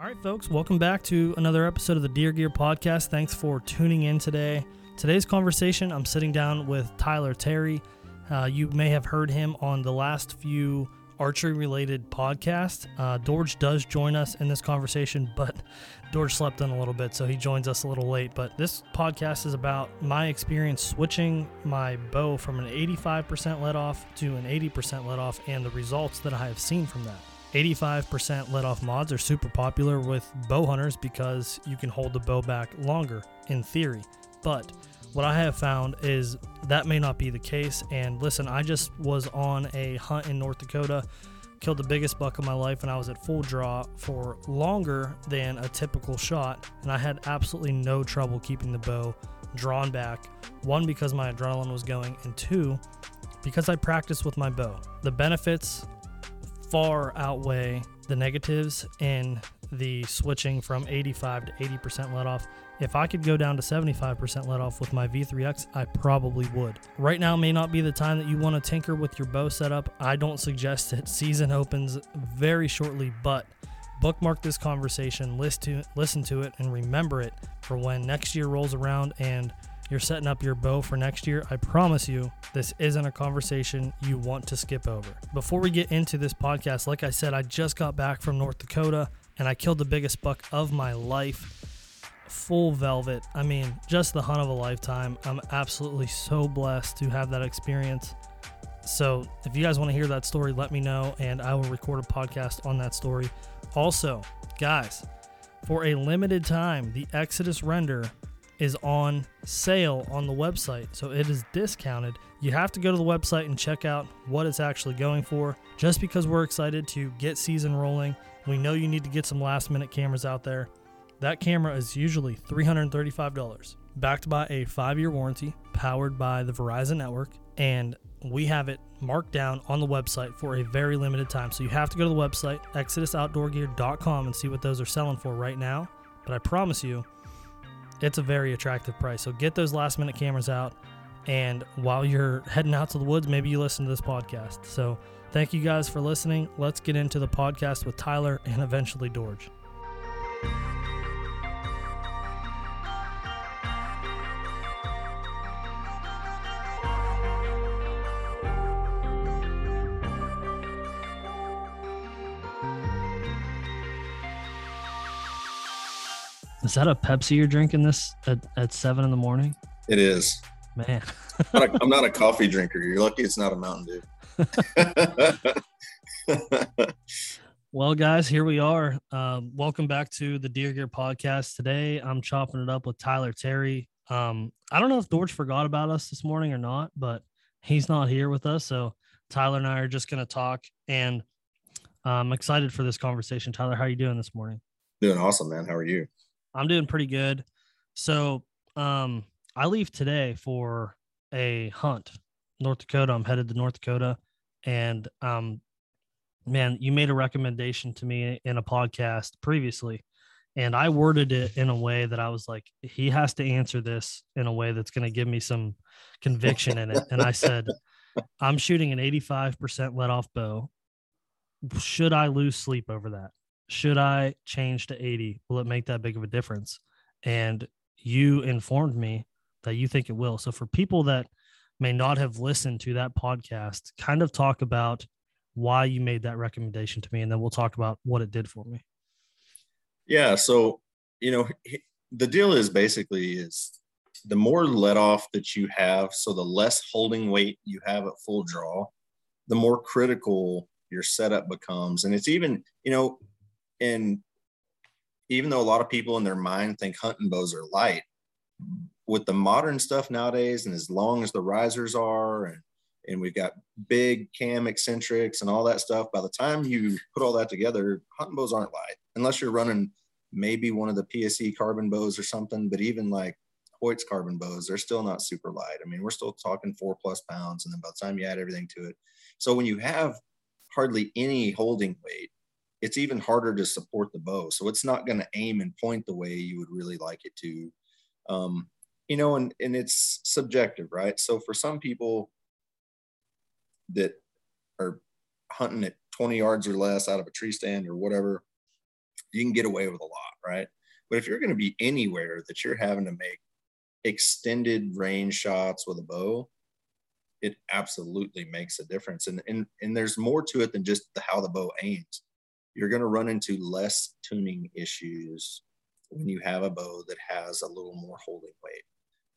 All right, folks, welcome back to another episode of the Deer Gear Podcast. Thanks for tuning in today. Today's conversation, I'm sitting down with Tyler Terry. Uh, you may have heard him on the last few archery related podcasts. Uh, Dorge does join us in this conversation, but Dorge slept in a little bit, so he joins us a little late. But this podcast is about my experience switching my bow from an 85% let off to an 80% let off and the results that I have seen from that. 85% let off mods are super popular with bow hunters because you can hold the bow back longer in theory. But what I have found is that may not be the case. And listen, I just was on a hunt in North Dakota, killed the biggest buck of my life, and I was at full draw for longer than a typical shot. And I had absolutely no trouble keeping the bow drawn back. One, because my adrenaline was going, and two, because I practiced with my bow. The benefits far outweigh the negatives in the switching from 85 to 80% let off. If I could go down to 75% let off with my V3X, I probably would. Right now may not be the time that you want to tinker with your bow setup. I don't suggest it. Season opens very shortly, but bookmark this conversation, listen to, listen to it, and remember it for when next year rolls around and you're setting up your bow for next year, I promise you, this isn't a conversation you want to skip over. Before we get into this podcast, like I said, I just got back from North Dakota and I killed the biggest buck of my life. Full velvet. I mean, just the hunt of a lifetime. I'm absolutely so blessed to have that experience. So, if you guys want to hear that story, let me know and I will record a podcast on that story. Also, guys, for a limited time, the Exodus render is on sale on the website. So it is discounted. You have to go to the website and check out what it's actually going for. Just because we're excited to get season rolling, we know you need to get some last minute cameras out there. That camera is usually $335, backed by a five year warranty, powered by the Verizon network, and we have it marked down on the website for a very limited time. So you have to go to the website, exodusoutdoorgear.com, and see what those are selling for right now. But I promise you, it's a very attractive price. So get those last minute cameras out. And while you're heading out to the woods, maybe you listen to this podcast. So thank you guys for listening. Let's get into the podcast with Tyler and eventually Dorge. Is that a Pepsi you're drinking this at, at seven in the morning? It is. Man. I'm, not a, I'm not a coffee drinker. You're lucky it's not a Mountain Dew. well, guys, here we are. Um, welcome back to the Deer Gear podcast. Today, I'm chopping it up with Tyler Terry. Um, I don't know if Dorge forgot about us this morning or not, but he's not here with us. So Tyler and I are just going to talk, and I'm excited for this conversation. Tyler, how are you doing this morning? Doing awesome, man. How are you? I'm doing pretty good. So, um, I leave today for a hunt, North Dakota. I'm headed to North Dakota, and um, man, you made a recommendation to me in a podcast previously, and I worded it in a way that I was like, he has to answer this in a way that's going to give me some conviction in it. And I said, I'm shooting an 85% let off bow. Should I lose sleep over that? Should I change to 80? Will it make that big of a difference? And you informed me that you think it will. So for people that may not have listened to that podcast, kind of talk about why you made that recommendation to me, and then we'll talk about what it did for me. Yeah. So, you know, the deal is basically is the more let off that you have, so the less holding weight you have at full draw, the more critical your setup becomes. And it's even, you know, and even though a lot of people in their mind think hunting bows are light, with the modern stuff nowadays, and as long as the risers are, and and we've got big cam eccentrics and all that stuff, by the time you put all that together, hunting bows aren't light unless you're running maybe one of the PSE carbon bows or something. But even like Hoyt's carbon bows, they're still not super light. I mean, we're still talking four plus pounds, and then by the time you add everything to it, so when you have hardly any holding weight it's even harder to support the bow. So it's not going to aim and point the way you would really like it to. Um, you know, and, and it's subjective, right? So for some people that are hunting at 20 yards or less out of a tree stand or whatever, you can get away with a lot, right? But if you're going to be anywhere that you're having to make extended range shots with a bow, it absolutely makes a difference. And, and, and there's more to it than just the, how the bow aims. You're going to run into less tuning issues when you have a bow that has a little more holding weight.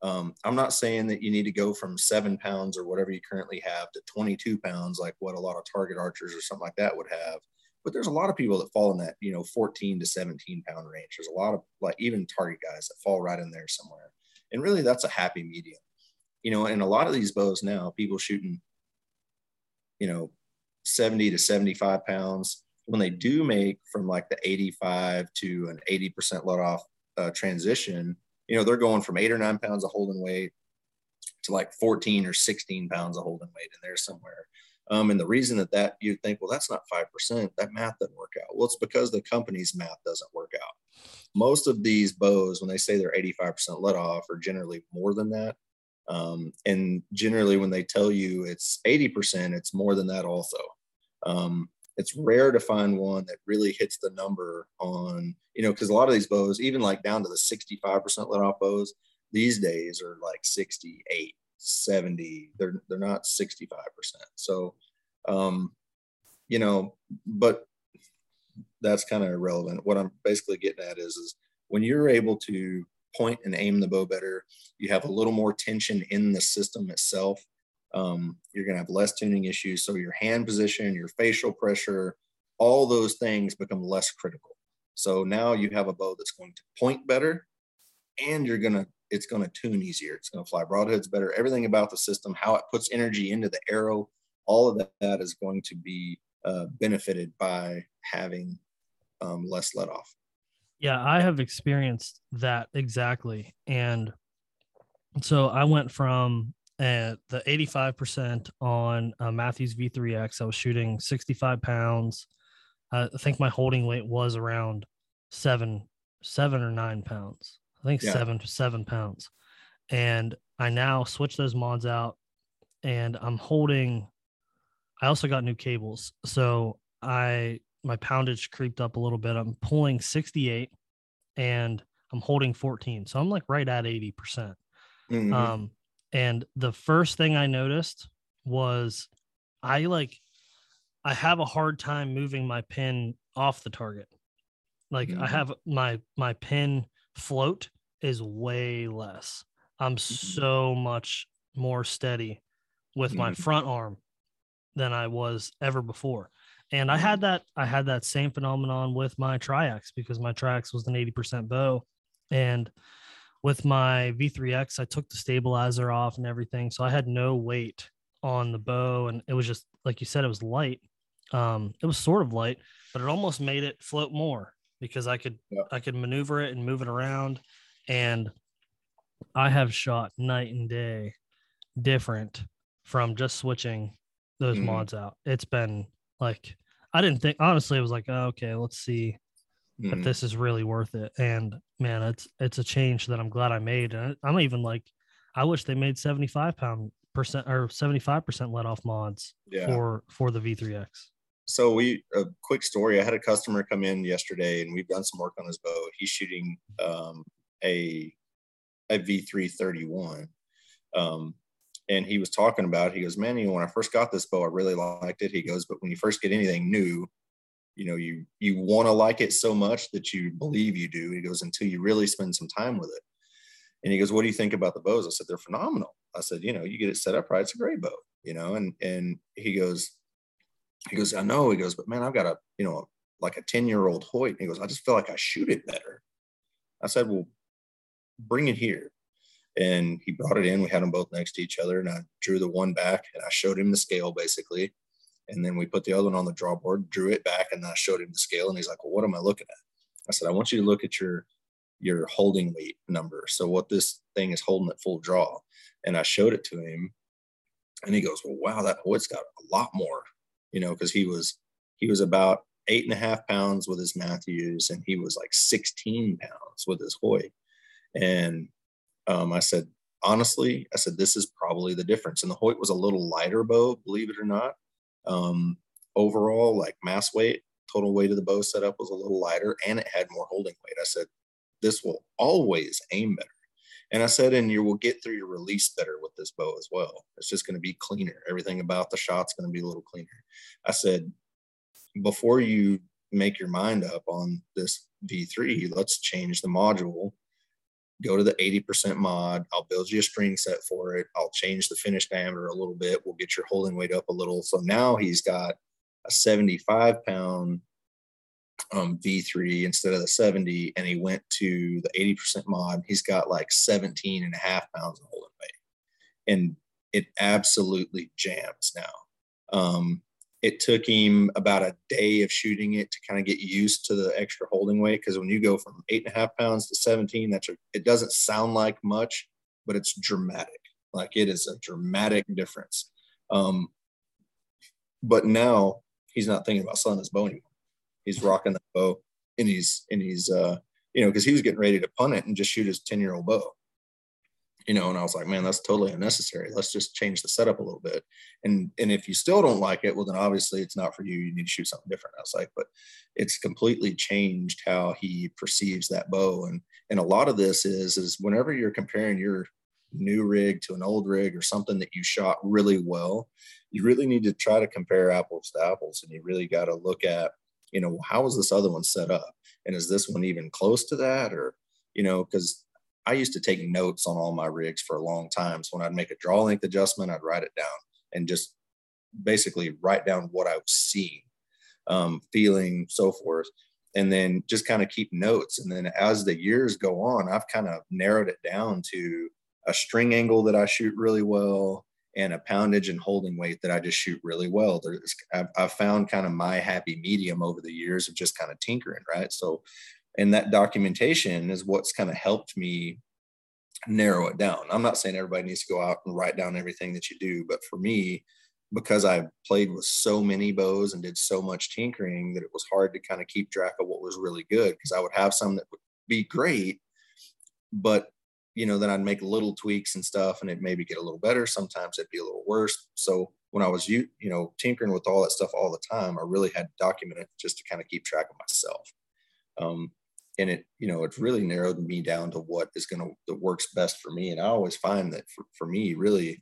Um, I'm not saying that you need to go from seven pounds or whatever you currently have to 22 pounds, like what a lot of target archers or something like that would have. But there's a lot of people that fall in that, you know, 14 to 17 pound range. There's a lot of like even target guys that fall right in there somewhere. And really, that's a happy medium you know, and a lot of these bows now, people shooting, you know, 70 to 75 pounds. When they do make from like the 85 to an 80% let off uh, transition, you know, they're going from eight or nine pounds of holding weight to like 14 or 16 pounds of holding weight in there somewhere. Um, and the reason that that you think, well, that's not 5%, that math doesn't work out. Well, it's because the company's math doesn't work out. Most of these bows, when they say they're 85% let off, are generally more than that. Um, and generally, when they tell you it's 80%, it's more than that also. Um, it's rare to find one that really hits the number on, you know, because a lot of these bows, even like down to the 65% let off bows, these days are like 68, 70. They're, they're not 65%. So, um, you know, but that's kind of irrelevant. What I'm basically getting at is, is when you're able to point and aim the bow better. You have a little more tension in the system itself. Um, you're going to have less tuning issues. So your hand position, your facial pressure, all those things become less critical. So now you have a bow that's going to point better and you're going to, it's going to tune easier. It's going to fly broadheads better. Everything about the system, how it puts energy into the arrow, all of that is going to be uh, benefited by having um, less let off. Yeah, I have experienced that exactly. And so I went from uh, the 85% on uh, Mathews V3X. I was shooting 65 pounds. Uh, I think my holding weight was around seven, seven or nine pounds. I think yeah. seven, seven pounds. And I now switch those mods out and I'm holding, I also got new cables. So I my poundage creeped up a little bit. I'm pulling 68 and I'm holding 14. So I'm like right at 80%. percent mm hmm Um, and the first thing I noticed was I like, I have a hard time moving my pin off the target. Like mm-hmm. I have my, my pin float is way less. I'm mm-hmm. so much more steady with mm-hmm. my front arm than I was ever before. And I had that I had that same phenomenon with my Triax because my Triax was an 80% bow. And with my V3X, I took the stabilizer off and everything. So I had no weight on the bow. And it was just like you said, it was light. Um, it was sort of light, but it almost made it float more because I could yeah. I could maneuver it and move it around. And I have shot night and day different from just switching those mm. mods out. It's been like I didn't think honestly. It was like, oh, okay, let's see mm. if hmm. this is really worth it. And man, it's it's a change that I'm glad I made. And I'm even like, I wish they made 75 pound percent or 75 percent let off mods yeah. for for the V3X. So we a quick story. I had a customer come in yesterday, and we've done some work on his bow. He's shooting um, a a V331. Um, and he was talking about he goes man you know when i first got this bow i really liked it he goes but when you first get anything new you know you you want to like it so much that you believe you do. He goes until you really spend some time with it. And he goes what do you think about the bows? I said they're phenomenal. I said you know you get it set up right. It's a great bow you know and and he goes he goes i know. He goes but man i've got a you know like a 10 year old hoyt. And he goes i just feel like i shoot it better. I said well bring it here. And he brought it in. We had them both next to each other, and I drew the one back and I showed him the scale basically. And then we put the other one on the drawboard, drew it back, and I showed him the scale. And he's like, "Well, what am I looking at?" I said, "I want you to look at your your holding weight number. So what this thing is holding at full draw." And I showed it to him, and he goes, "Well, wow, that Hoyt's got a lot more." You know, because he was he was about eight and a half pounds with his Mathews, and he was like 16 pounds with his Hoyt. And um, I said, honestly, I said, this is probably the difference. And the Hoyt was a little lighter bow, believe it or not. Um, overall, like mass weight, total weight of the bow setup was a little lighter and it had more holding weight. I said, this will always aim better. And I said, and you will get through your release better with this bow as well. It's just going to be cleaner. Everything about the shot's going to be a little cleaner. I said, before you make your mind up on this V3, let's change the module. Go to the 80% mod. I'll build you a string set for it. I'll change the finish diameter a little bit. We'll get your holding weight up a little. So now he's got a 75 pound um, V3 instead of the 70, and he went to the 80% mod. He's got like 17 and a half pounds of holding weight, and it absolutely jams now. Um, it took him about a day of shooting it to kind of get used to the extra holding weight because when you go from eight and a half pounds to 17, that's a, it doesn't sound like much, but it's dramatic. Like it is a dramatic difference. Um, but now he's not thinking about selling his bow anymore he's rocking the bow and he's and he's uh you know because he was getting ready to punt it and just shoot his 10 year old bow you know and i was like man that's totally unnecessary. Let's just change the setup a little bit. And and if you still don't like it well then obviously it's not for you. You need to shoot something different. I was like but it's completely changed how he perceives that bow. And and a lot of this is is whenever you're comparing your new rig to an old rig or something that you shot really well you really need to try to compare apples to apples. And you really got to look at you know how was this other one set up? And is this one even close to that? Or you know because i used to take notes on all my rigs for a long time so when i'd make a draw length adjustment i'd write it down and just basically write down what i was seeing um, feeling so forth and then just kind of keep notes and then as the years go on i've kind of narrowed it down to a string angle that i shoot really well and a poundage and holding weight that I just shoot really well. There's, I've, I've found kind of my happy medium over the years of just kind of tinkering, right? So, and that documentation is what's kind of helped me narrow it down. I'm not saying everybody needs to go out and write down everything that you do, but for me, because I played with so many bows and did so much tinkering that it was hard to kind of keep track of what was really good because I would have some that would be great, but you know, then I'd make little tweaks and stuff and it maybe get a little better. Sometimes it'd be a little worse. So when I was, you, you know, tinkering with all that stuff all the time, I really had to document it just to kind of keep track of myself. Um, and it, you know, it really narrowed me down to what is going to, that works best for me. And I always find that for, for me, really,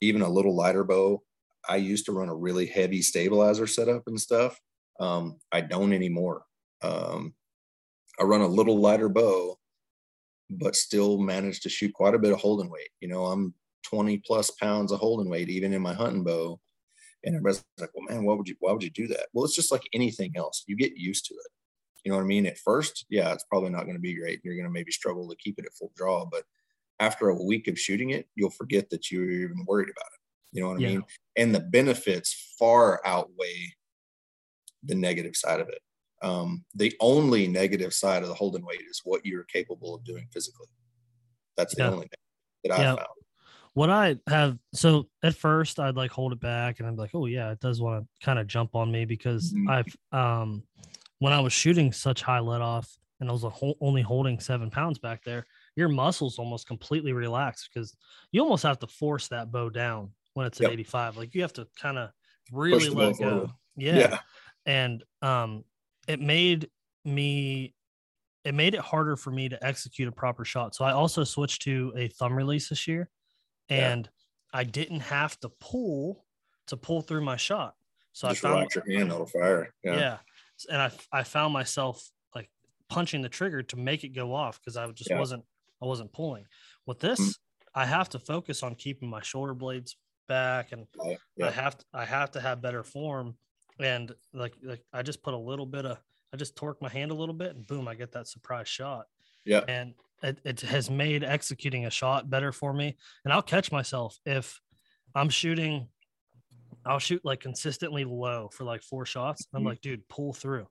even a little lighter bow, I used to run a really heavy stabilizer setup and stuff. Um, I don't anymore. Um, I run a little lighter bow but still managed to shoot quite a bit of holding weight. You know, I'm 20 plus pounds of holding weight, even in my hunting bow. And everybody's like, well, man, why would you, why would you do that? Well, it's just like anything else. You get used to it. You know what I mean? At first, yeah, it's probably not going to be great. You're going to maybe struggle to keep it at full draw, but after a week of shooting it, you'll forget that you were even worried about it. You know what I yeah. mean? And the benefits far outweigh the negative side of it. Um, the only negative side of the holding weight is what you're capable of doing physically. That's the yeah. only thing that I yeah. found. What I have so at first I'd like hold it back and I'm like, oh yeah, it does want to kind of jump on me because mm-hmm. I've um when I was shooting such high let off and I was only holding seven pounds back there, your muscles almost completely relax because you almost have to force that bow down when it's at yep. 85. Like you have to kind of really let go. Yeah. yeah. And um it made me it made it harder for me to execute a proper shot. So I also switched to a thumb release this year and yeah. I didn't have to pull to pull through my shot. So Just I found your hand on fire. Yeah. yeah. And I I found myself like punching the trigger to make it go off because I just yeah. wasn't I wasn't pulling. With this, mm-hmm. I have to focus on keeping my shoulder blades back and I have to I have to have better form and like like I just put a little bit of I just torque my hand a little bit and boom, I get that surprise shot. Yeah. And it, it has made executing a shot better for me. And I'll catch myself if I'm shooting, I'll shoot like consistently low for like four shots. I'm mm-hmm. like, dude, pull through.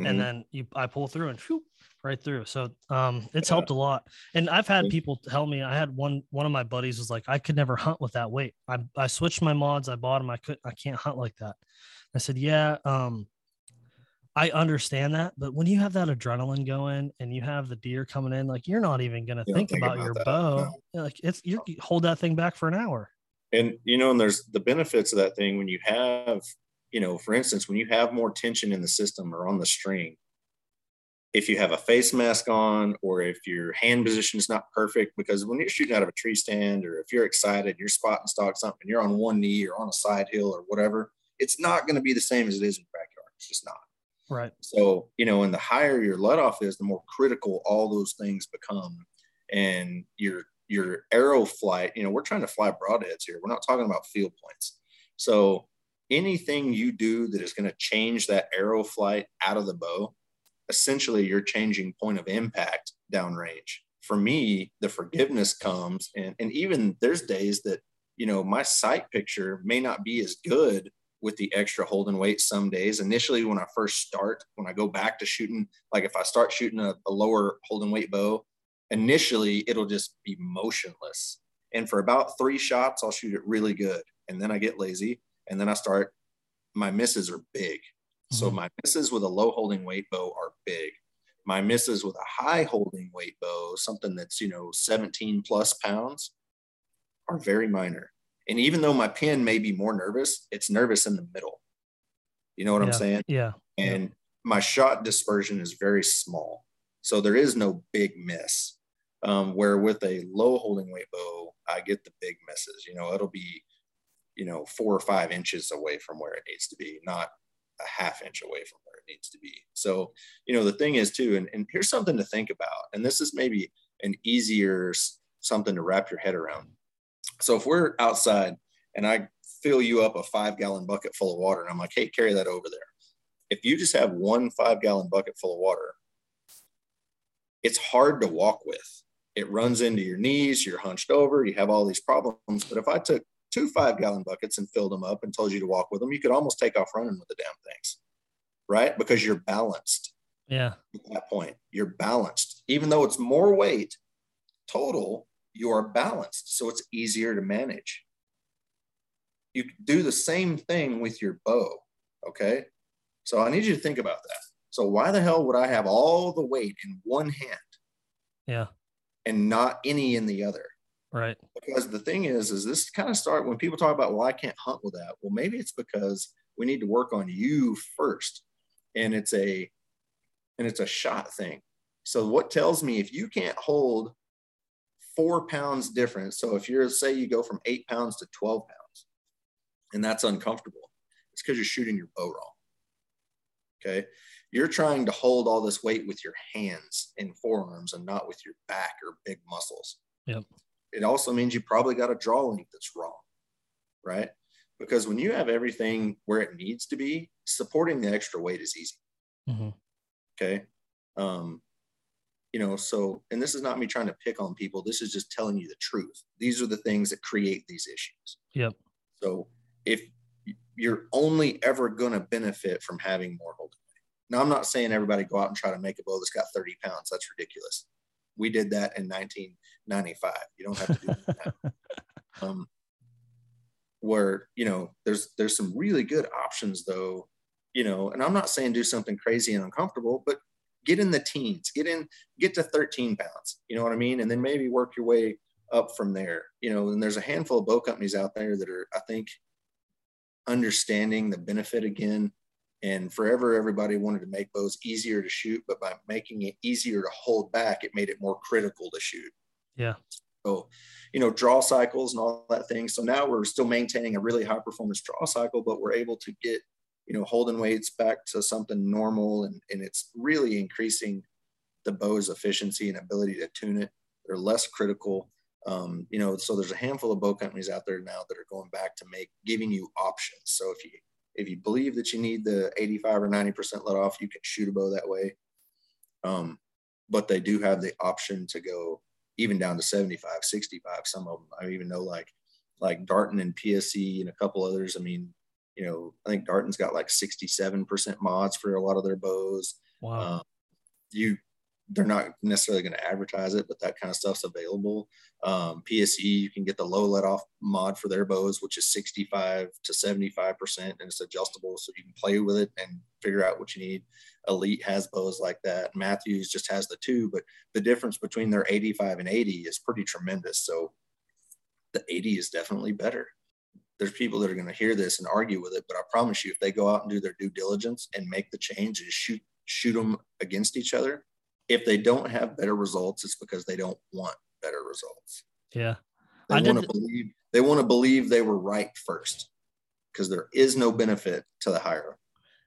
Mm-hmm. And then you I pull through and whew, right through. So um it's yeah. helped a lot. And I've had people tell me I had one one of my buddies was like, I could never hunt with that weight. I I switched my mods, I bought them, I could I can't hunt like that. I said, yeah, um, I understand that, but when you have that adrenaline going and you have the deer coming in, like you're not even going to think, think, about, about your that. bow. No. Like it's you hold that thing back for an hour. And you know, and there's the benefits of that thing when you have you know, for instance, when you have more tension in the system or on the string, if you have a face mask on or if your hand position is not perfect, because when you're shooting out of a tree stand or if you're excited, you're spotting stock something, you're on one knee or on a side hill or whatever, it's not going to be the same as it is in the backyard. It's just not. Right. So, you know, and the higher your let off is, the more critical all those things become. And your your arrow flight, you know, we're trying to fly broadheads here. We're not talking about field points. So anything you do that is going to change that arrow flight out of the bow, essentially you're changing point of impact downrange. For me, the forgiveness comes and, and even there's days that, you know, my sight picture may not be as good with the extra holding weight some days. Initially, when I first start, when I go back to shooting, like if I start shooting a, a lower holding weight bow, initially it'll just be motionless. And for about three shots, I'll shoot it really good. And then I get lazy. And then I start, my misses are big. Mm-hmm. So my misses with a low holding weight bow are big. My misses with a high holding weight bow, something that's, you know, 17 plus pounds, are very minor. And even though my pin may be more nervous, it's nervous in the middle. You know what yeah. I'm saying? Yeah. And my shot dispersion is very small. So there is no big miss. Um, where with a low holding weight bow, I get the big misses. You know, it'll be, you know, four or five inches away from where it needs to be, not a half inch away from where it needs to be. So, you know, the thing is too, and, and here's something to think about, and this is maybe an easier something to wrap your head around. So if we're outside and I fill you up a five gallon bucket full of water and I'm like, hey, carry that over there. If you just have one five gallon bucket full of water, it's hard to walk with. It runs into your knees, you're hunched over, you have all these problems. But if I took two five gallon buckets and filled them up and told you to walk with them, you could almost take off running with the damn things, right? Because you're balanced. Yeah. At that point, you're balanced. Even though it's more weight total, you are balanced. So it's easier to manage. You do the same thing with your bow. Okay. So I need you to think about that. So why the hell would I have all the weight in one hand? Yeah. And not any in the other. Right. Because the thing is, is this kind of start when people talk about, well, I can't hunt with that. Well, maybe it's because we need to work on you first. And it's a and it's a shot thing. So what tells me if you can't hold four pounds difference. So if you're say you go from eight pounds to 12 pounds, and that's uncomfortable, it's because you're shooting your bow wrong. Okay. You're trying to hold all this weight with your hands and forearms and not with your back or big muscles. Yep. It also means you probably got a draw length that's wrong. Right. Because when you have everything where it needs to be, supporting the extra weight is easy. Mm-hmm. Okay. Um, you know so and this is not me trying to pick on people this is just telling you the truth these are the things that create these issues yep so if you're only ever going to benefit from having more holding now i'm not saying everybody go out and try to make a bow that's got 30 pounds that's ridiculous we did that in 1995 you don't have to do that um, where you know there's there's some really good options though you know and i'm not saying do something crazy and uncomfortable but get in the teens, get in, get to 13 pounds, you know what I mean? And then maybe work your way up from there, you know, and there's a handful of bow companies out there that are, I think, understanding the benefit again. And forever, everybody wanted to make bows easier to shoot, but by making it easier to hold back, it made it more critical to shoot. Yeah. So, you know, draw cycles and all that thing. So now we're still maintaining a really high performance draw cycle, but we're able to get you know, holding weights back to something normal. And, and it's really increasing the bow's efficiency and ability to tune it. They're less critical. Um, you know, so there's a handful of bow companies out there now that are going back to make giving you options. So if you if you believe that you need the 85 or 90% let off, you can shoot a bow that way. Um, but they do have the option to go even down to 75, 65. Some of them I even know like like Darton and PSE and a couple others. I mean, you know, I think Darton's got like 67% mods for a lot of their bows. Wow. Um, you, they're not necessarily going to advertise it, but that kind of stuff's available. Um, PSE, you can get the low let off mod for their bows, which is 65 to 75%, and it's adjustable so you can play with it and figure out what you need. Elite has bows like that. Mathews just has the two, but the difference between their 85 and 80 is pretty tremendous. So the 80 is definitely better there's people that are going to hear this and argue with it, but I promise you, if they go out and do their due diligence and make the change and shoot shoot them against each other, if they don't have better results, it's because they don't want better results. Yeah, they want to believe they want to believe they were right first, because there is no benefit to the higher.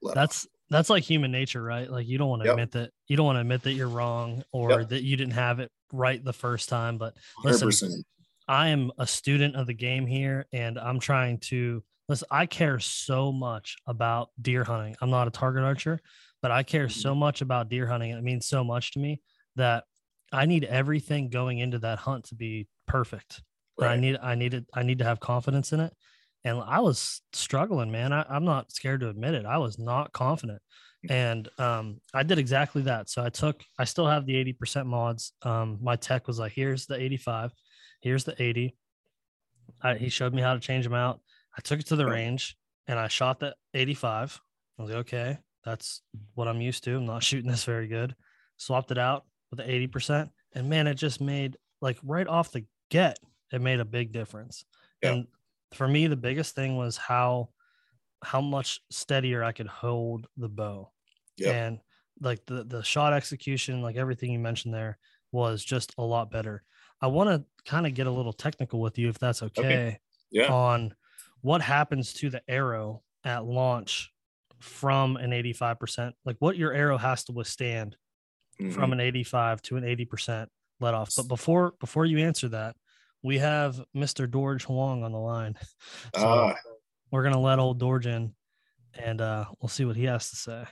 Level. That's that's like human nature, right? Like you don't want to yep. admit that you don't want to admit that you're wrong or yep. that you didn't have it right the first time. But listen, 100%. I am a student of the game here, and I'm trying to listen. I care so much about deer hunting. I'm not a target archer, but I care so mm-hmm. much about deer hunting. It means so much to me that I need everything going into that hunt to be perfect. Right. I need, I needed, I need to have confidence in it. And I was struggling, man. I, I'm not scared to admit it. I was not confident mm. and um, I did exactly that. So I took, I still have the 80% mods. Um, my tech was like, here's the 85 here's the 80. I, he showed me how to change them out. I took it to the range and I shot the 85. I was like, okay, that's what I'm used to. I'm not shooting this very good. Swapped it out with the 80%. And man, it just made like right off the get, it made a big difference. Yeah. And for me, the biggest thing was how how much steadier I could hold the bow. Yeah. And like the the shot execution, like everything you mentioned there was just a lot better. I want to kind of get a little technical with you, if that's okay, okay. Yeah. on what happens to the arrow at launch from an 85%, like what your arrow has to withstand mm-hmm. from an 85 to an 80% let off. But before before you answer that, we have Mr. Dorge Huang on the line. So uh. we're gonna let old Dorge in and uh, we'll see what he has to say.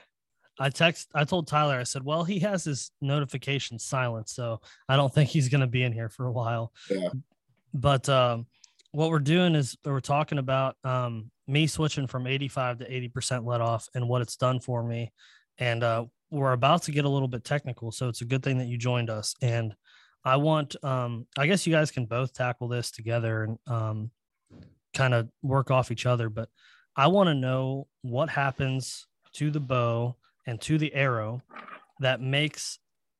I text I told Tyler, I said, well, he has his notification silent, so I don't think he's gonna be in here for a while. Yeah. But um, what we're doing is we're talking about um, me switching from 85 to 80% let off and what it's done for me. And uh, we're about to get a little bit technical, so it's a good thing that you joined us. And I want, um, I guess you guys can both tackle this together and um, kind of work off each other. But I want to know what happens to the bow and to the arrow that makes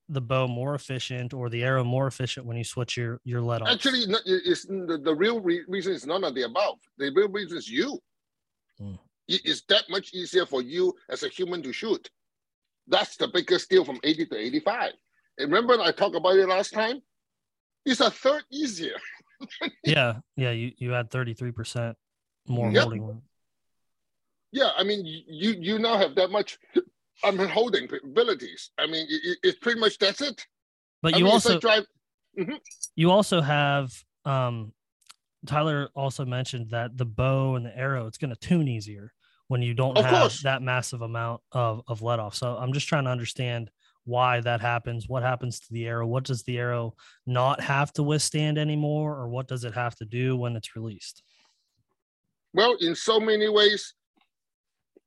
the bow more efficient or the arrow more efficient when you switch your your let off? Actually, it's the, the real re- reason is none of the above. The real reason is you. Hmm. It's that much easier for you as a human to shoot. That's the biggest deal from 80 to 85. And remember I talked about it last time? It's a third easier. yeah, yeah, you, you had 33% more yep. holding. Yeah, I mean, you you now have that much I mean, holding abilities. I mean, it, it's pretty much that's it. But I you mean, also drive. Mm-hmm. You also have um, Tyler also mentioned that the bow and the arrow it's going to tune easier when you don't of have course. that massive amount of of let off. So I'm just trying to understand why that happens. What happens to the arrow? What does the arrow not have to withstand anymore, or what does it have to do when it's released? Well, in so many ways,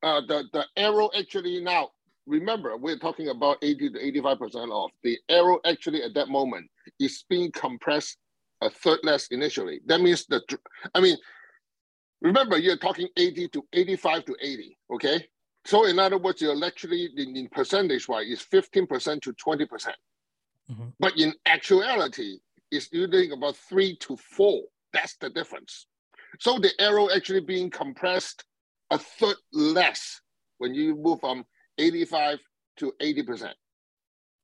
uh, the the arrow actually now remember, we're talking about 80 to 85% off. The arrow actually at that moment is being compressed a third less initially. That means the, I mean, remember you're talking 80 to 85 to 80, okay? So in other words, you're actually in, in percentage wise is 15% to 20%. percent mm hmm But in actuality, it's usually about three to four. That's the difference. So the arrow actually being compressed a third less when you move from 85 to 80%,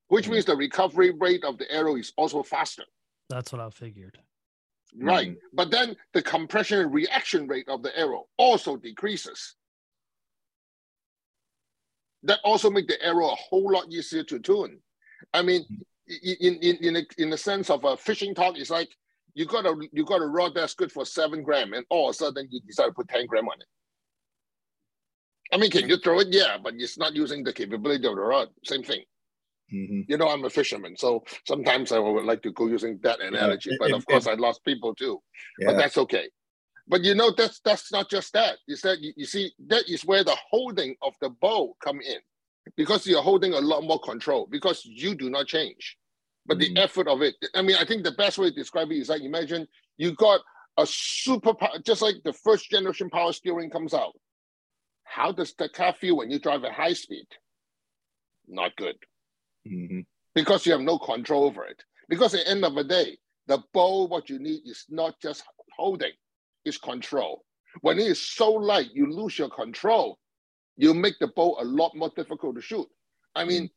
which mm-hmm. means the recovery rate of the arrow is also faster. That's what I figured. Right. Mm-hmm. But then the compression reaction rate of the arrow also decreases. That also make the arrow a whole lot easier to tune. I mean, in in in a, in the sense of a fishing talk, it's like you got a you got a rod that's good for seven gram, and all of a sudden you decide to put ten gram on it. I mean, can you throw it? Yeah, but it's not using the capability of the rod. Same thing. Mm-hmm. You know, I'm a fisherman, so sometimes I would like to go using that analogy. Yeah. But of course, I lost people too. Yeah. But that's okay. But you know, that's that's not just that. Is that you, you see that is where the holding of the bow come in, because you're holding a lot more control because you do not change, but mm-hmm. the effort of it. I mean, I think the best way to describe it is like imagine you got a super, just like the first generation power steering comes out how does the car feel when you drive at high speed? Not good. Mm-hmm. Because you have no control over it. Because at the end of the day, the bow, what you need is not just holding, it's control. When it is so light, you lose your control. You make the bow a lot more difficult to shoot. I mean,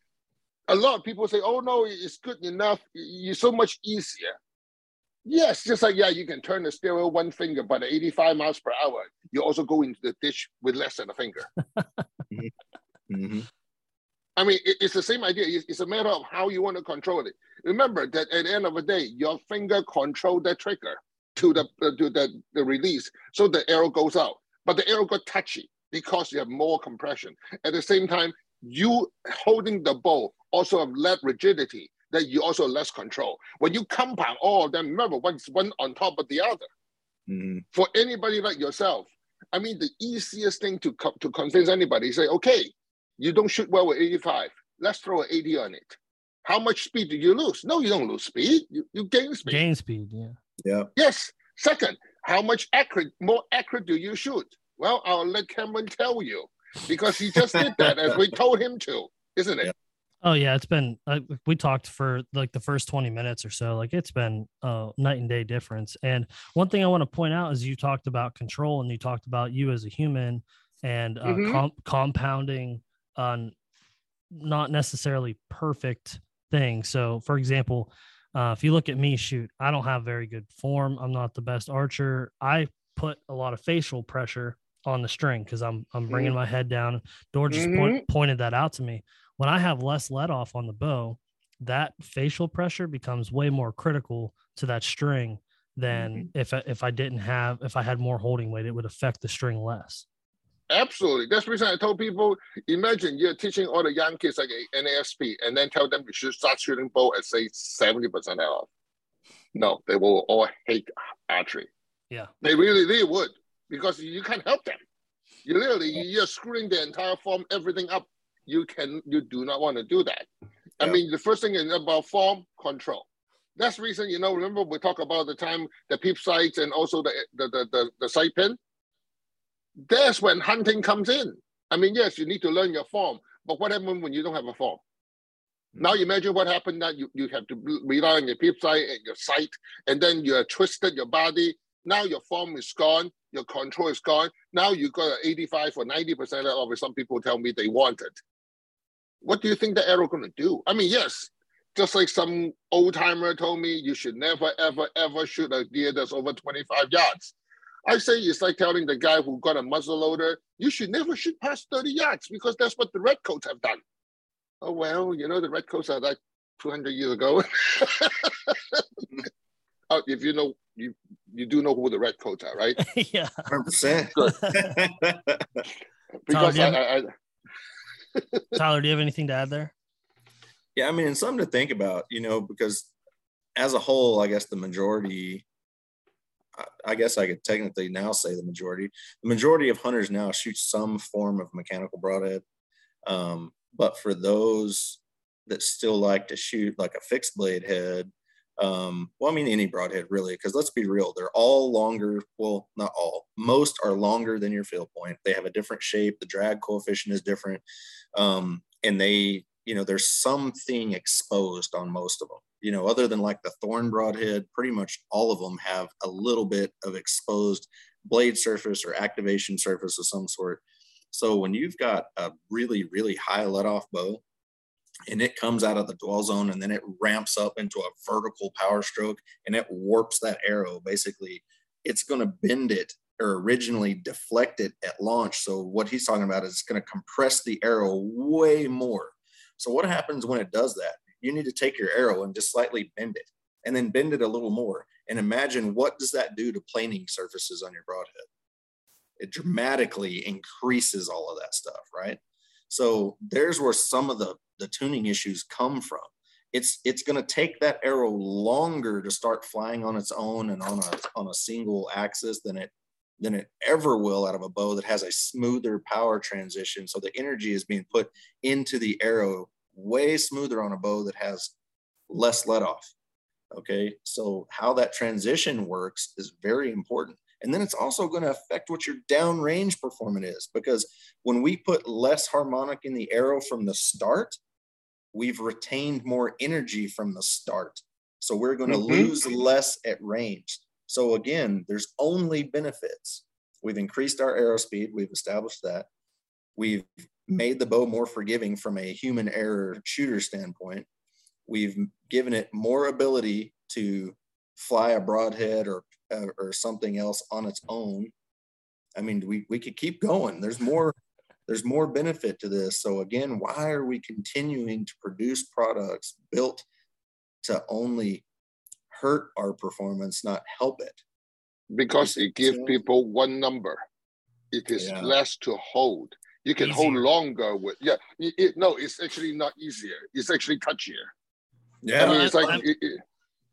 a lot of people say, "Oh no, it's good enough. You're so much easier." Yes, just like yeah, you can turn the steering one finger, but at 85 miles per hour, you also go into the ditch with less than a finger. mm-hmm. I mean, it, it's the same idea. It's, it's, a matter of how you want to control it. Remember that at the end of the day, your finger control the trigger to the uh, to the, the release, so the arrow goes out. But the arrow got touchy because you have more compression. At the same time, you holding the bow also have less rigidity that you also less control. When you compound all of them, remember one's one on top of the other. Mm-hmm. For anybody like yourself, I mean, the easiest thing to co- to convince anybody say, okay, you don't shoot well with 85. Let's throw an 80 on it. How much speed do you lose? No, you don't lose speed. You, you gain speed. Gain speed, yeah. Yeah. Yes. Second, how much accurate, more accurate do you shoot? Well, I'll let Cameron tell you because he just did that as we told him to, isn't it? Yeah. Oh yeah, it's been uh, we talked for like the first 20 minutes or so. Like it's been a night and day difference. And one thing I want to point out is you talked about control and you talked about you as a human and uh, mm-hmm. com- compounding on not necessarily perfect things. So, for example, uh, if you look at me shoot, I don't have very good form. I'm not the best archer. I put a lot of facial pressure on the string because I'm I'm bringing mm-hmm. my head down. Dor just mm-hmm. point, pointed that out to me when I have less let off on the bow, that facial pressure becomes way more critical to that string than mm-hmm. if if I didn't have if I had more holding weight, it would affect the string less. Absolutely. That's the reason I told people, imagine you're teaching all the young kids like NASP and then tell them you should start shooting bow at say 70% off. No, they will all hate archery. Yeah. They really, they would because you can't help them. You literally, you're screwing the entire form, everything up you can you do not want to do that. I mean, the first thing is about form control. That's the reason, you know, remember we talk about the time the peep sights and also the the, the, the, the sight pin. That's when hunting comes in. I mean, yes, you need to learn your form, but what happens when you don't have a form? Now mm. imagine what happened that you, you have to rely on your peep sight and your sight, and then you are twisted your body. Now your form is gone, your control is gone. Now you got an 85 or 90% of it. Some people tell me they want it what do you think the arrow going to do? I mean, yes, just like some old timer told me, you should never, ever, ever shoot a deer that's over 25 yards. I say it's like telling the guy who got a muzzle loader, you should never shoot past 30 yards because that's what the redcoats have done. Oh, well, you know, the redcoats are like 200 years ago. oh, if you know, you you do know who the redcoats are, right? yeah. 100%. because I, I, I Tyler, do you have anything to add there? Yeah, I mean, it's something to think about, you know, because as a whole, I guess the majority, I guess I could technically now say the majority, the majority of hunters now shoot some form of mechanical broadhead. Um, but for those that still like to shoot like a fixed blade head, um, well, I mean, any broadhead really, because let's be real, they're all longer. Well, not all, most are longer than your field point. They have a different shape. The drag coefficient is different. Um, and they, you know, there's something exposed on most of them. You know, other than like the thorn broadhead, pretty much all of them have a little bit of exposed blade surface or activation surface of some sort. So when you've got a really, really high let off bow, and it comes out of the dwell zone and then it ramps up into a vertical power stroke and it warps that arrow. Basically, it's going to bend it or originally deflect it at launch. So what he's talking about is it's going to compress the arrow way more. So what happens when it does that? You need to take your arrow and just slightly bend it and then bend it a little more. And imagine what does that do to planing surfaces on your broadhead? It dramatically increases all of that stuff, right? So there's where some of the the tuning issues come from. It's it's going to take that arrow longer to start flying on its own and on a on a single axis than it than it ever will out of a bow that has a smoother power transition. So the energy is being put into the arrow way smoother on a bow that has less let off. Okay, so how that transition works is very important. And then it's also going to affect what your downrange performance is because when we put less harmonic in the arrow from the start, we've retained more energy from the start. So we're going to mm-hmm. lose less at range. So again, there's only benefits We've increased our arrow speed. We've established that. We've made the bow more forgiving from a human error shooter standpoint. We've given it more ability to fly a broadhead or uh, or something else on its own. I mean, we we could keep going. There's more there's more benefit to this. So again, why are we continuing to produce products built to only hurt our performance, not help it? Because it gives people one number. It is yeah. less to hold. You can easier. hold longer with yeah. It, it, no, it's actually not easier. It's actually touchier. Yeah, I mean, it's like it,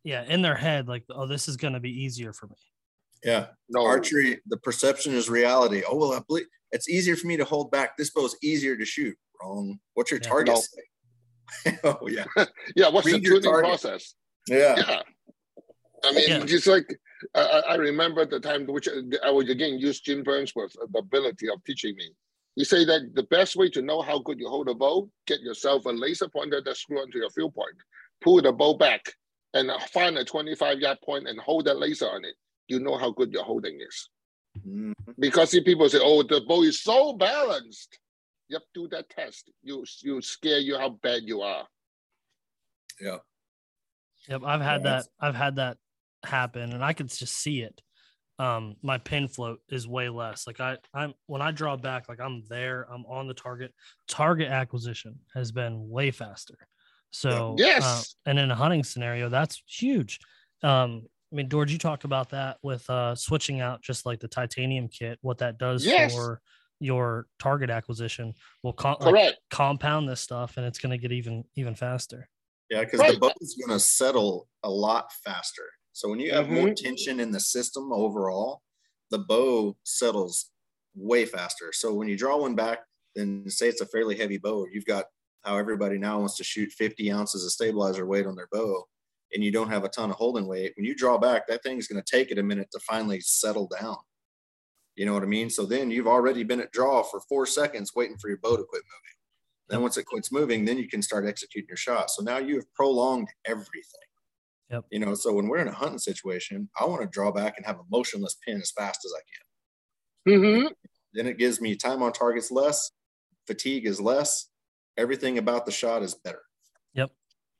yeah, in their head, like oh, this is going to be easier for me. Yeah, no archery. The perception is reality. Oh well, I believe it's easier for me to hold back. This bow is easier to shoot. Wrong. What's your yeah, target? No. oh yeah, yeah. What's Read the tuning process? Yeah, yeah. I mean, yeah. just like I, I remember the time which I would again use Jim Burnsworth's ability of teaching me. He say that the best way to know how good you hold a bow, get yourself a laser pointer that screw onto your field point, pull the bow back, and find a 25 yard point and hold that laser on it. You know how good your holding is. Mm-hmm. Because see, people say, "Oh, the bow is so balanced." Yep, do that test. You you scare you how bad you are. Yeah. Yep, I've had yeah, that. I've had that happen, and I could just see it. Um, my pin float is way less. Like I, I'm when I draw back, like I'm there. I'm on the target. Target acquisition has been way faster. So yes, uh, and in a hunting scenario, that's huge. Um, I mean, George, you talked about that with uh, switching out just like the titanium kit, what that does yes. for your target acquisition will com- like, compound this stuff and it's going to get even even faster. Yeah, because right. the bow is going to settle a lot faster. So when you have mm-hmm. more tension in the system overall, the bow settles way faster. So when you draw one back, then say it's a fairly heavy bow, you've got how everybody now wants to shoot 50 ounces of stabilizer weight on their bow and you don't have a ton of holding weight, when you draw back, that thing's going to take it a minute to finally settle down. You know what I mean? So then you've already been at draw for four seconds waiting for your bow to quit moving. Then once it quits moving, then you can start executing your shot. So now you have prolonged everything. Yep. You know, so when we're in a hunting situation, I want to draw back and have a motionless pin as fast as I can. Mm-hmm. Then it gives me time on targets less, fatigue is less, everything about the shot is better. Yep.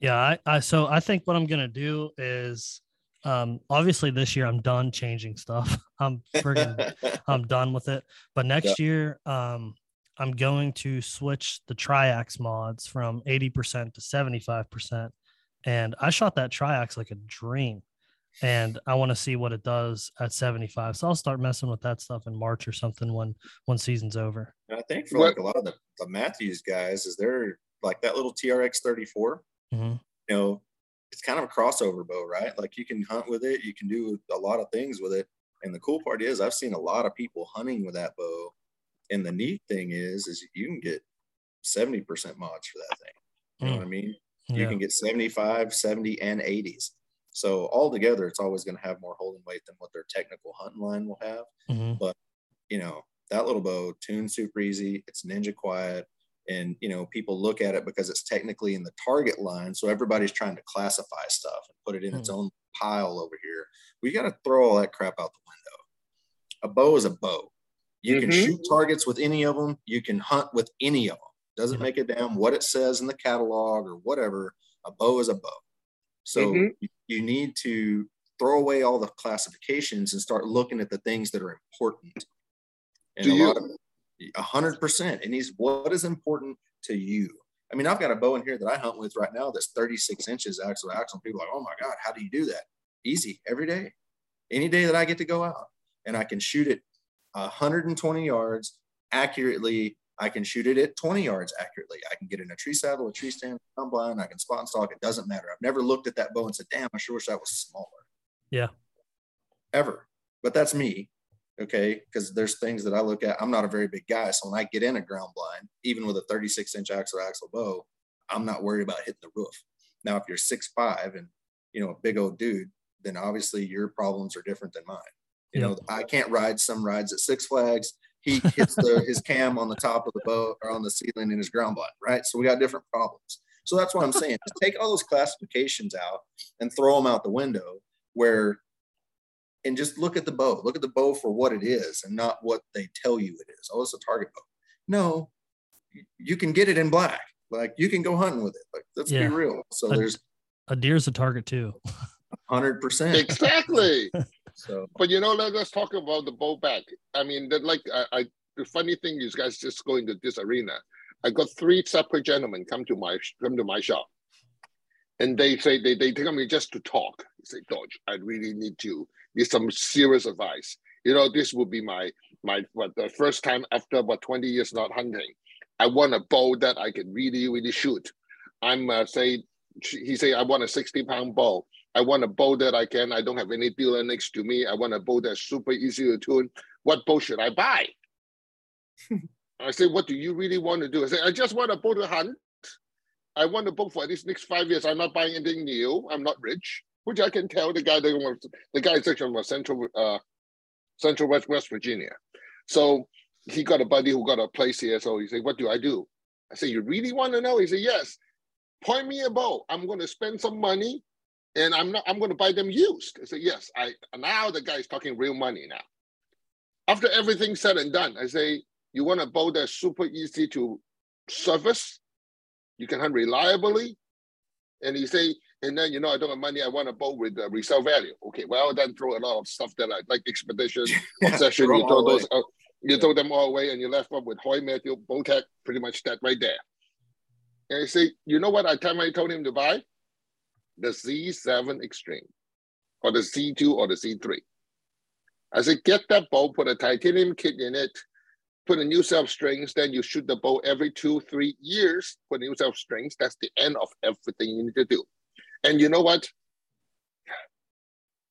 Yeah, I, I so I think what I'm gonna do is um obviously this year I'm done changing stuff. I'm friggin' I'm done with it. But next year, um I'm going to switch the triax mods from 80% to 75%. And I shot that triax like a dream. And I want to see what it does at 75. So I'll start messing with that stuff in March or something when when season's over. And I think for like a lot of the, the Mathews guys, is they're like that little TRX 34 mm-hmm. you know, it's kind of a crossover bow, right? Like you can hunt with it, you can do a lot of things with it. And the cool part is I've seen a lot of people hunting with that bow. And the neat thing is, is you can get 70% mods for that thing. You mm. know what I mean? Yeah. You can get 75, 70, and 80s. So altogether, it's always going to have more holding weight than what their technical hunting line will have. Mm-hmm. But you know, that little bow tuned super easy. It's ninja quiet and you know people look at it because it's technically in the target line so everybody's trying to classify stuff and put it in mm. its hmm. own pile over here we got to throw all that crap out the window a bow is a bow you mm-hmm. can shoot targets with any of them you can hunt with any of them doesn't mm-hmm. make a damn what it says in the catalog or whatever a bow is a bow so mm-hmm. you, you need to throw away all the classifications and start looking at the things that are important and Do a you, lot of a hundred percent. And he's what is important to you. I mean, I've got a bow in here that I hunt with right now that's 36 inches axle to axle. People are like, oh my God, how do you do that? Easy every day. Any day that I get to go out and I can shoot it 120 yards accurately. I can shoot it at 20 yards accurately. I can get in a tree saddle, a tree stand, I'm blind. I can spot and stalk. It doesn't matter. I've never looked at that bow and said, damn, I sure wish that was smaller. Yeah. Ever. But that's me okay because there's things that i look at i'm not a very big guy so when i get in a ground blind even with a 36 inch axle axle bow i'm not worried about hitting the roof now if you're six five and you know a big old dude then obviously your problems are different than mine you yep. know i can't ride some rides at six flags he hits the his cam on the top of the boat or on the ceiling in his ground blind right so we got different problems so that's what i'm saying just take all those classifications out and throw them out the window where and just look at the bow. Look at the bow for what it is and not what they tell you it is. Oh, it's a target bow. No, you can get it in black. Like you can go hunting with it. Like let's yeah. be real. So a, there's a deer's a target too. Hundred percent. Exactly. so, but you know, let us talk about the bow back. I mean, that like I, I the funny thing is, guys, just go into this arena. I got three separate gentlemen come to my come to my shop, and they say they they take me just to talk. They say, Dorge, I really need to need some serious advice. You know, this would be my my what the first time after about twenty years not hunting. I want a bow that I can really really shoot. I'm uh, say he say I want a sixty pound bow. I want a bow that I can. I don't have any dealer next to me. I want a bow that's super easy to tune. What bow should I buy? I say, what do you really want to do? I say, I just want a boat to hunt. I want a boat for at least next five years. I'm not buying anything new. I'm not rich, which I can tell the guy that was, the guy is actually from Central uh, Central West West Virginia. So he got a buddy who got a place here. So he said, What do I do? I said, You really want to know? He said, Yes. Point me a boat. I'm going to spend some money and I'm not I'm going to buy them used. I said, Yes. I now the guy is talking real money now. After everything said and done, I say, you want a boat that's super easy to service, you can hunt reliably, and he say, and then you know I don't have money, I want a boat with a resale value. Okay, well then throw a lot of stuff that I like expedition, obsession, you throw those you throw them all away and you left up with Hoyt Matthew, Bowtech, pretty much that right there. And I say, you know what I time I told him to buy? The Z7 Extreme or the Z2 or the Z3. I said, get that boat, put a titanium kit in it, put a new set of strings, then you shoot the bow every two, three years, put a new set of strings. That's the end of everything you need to do. And you know what?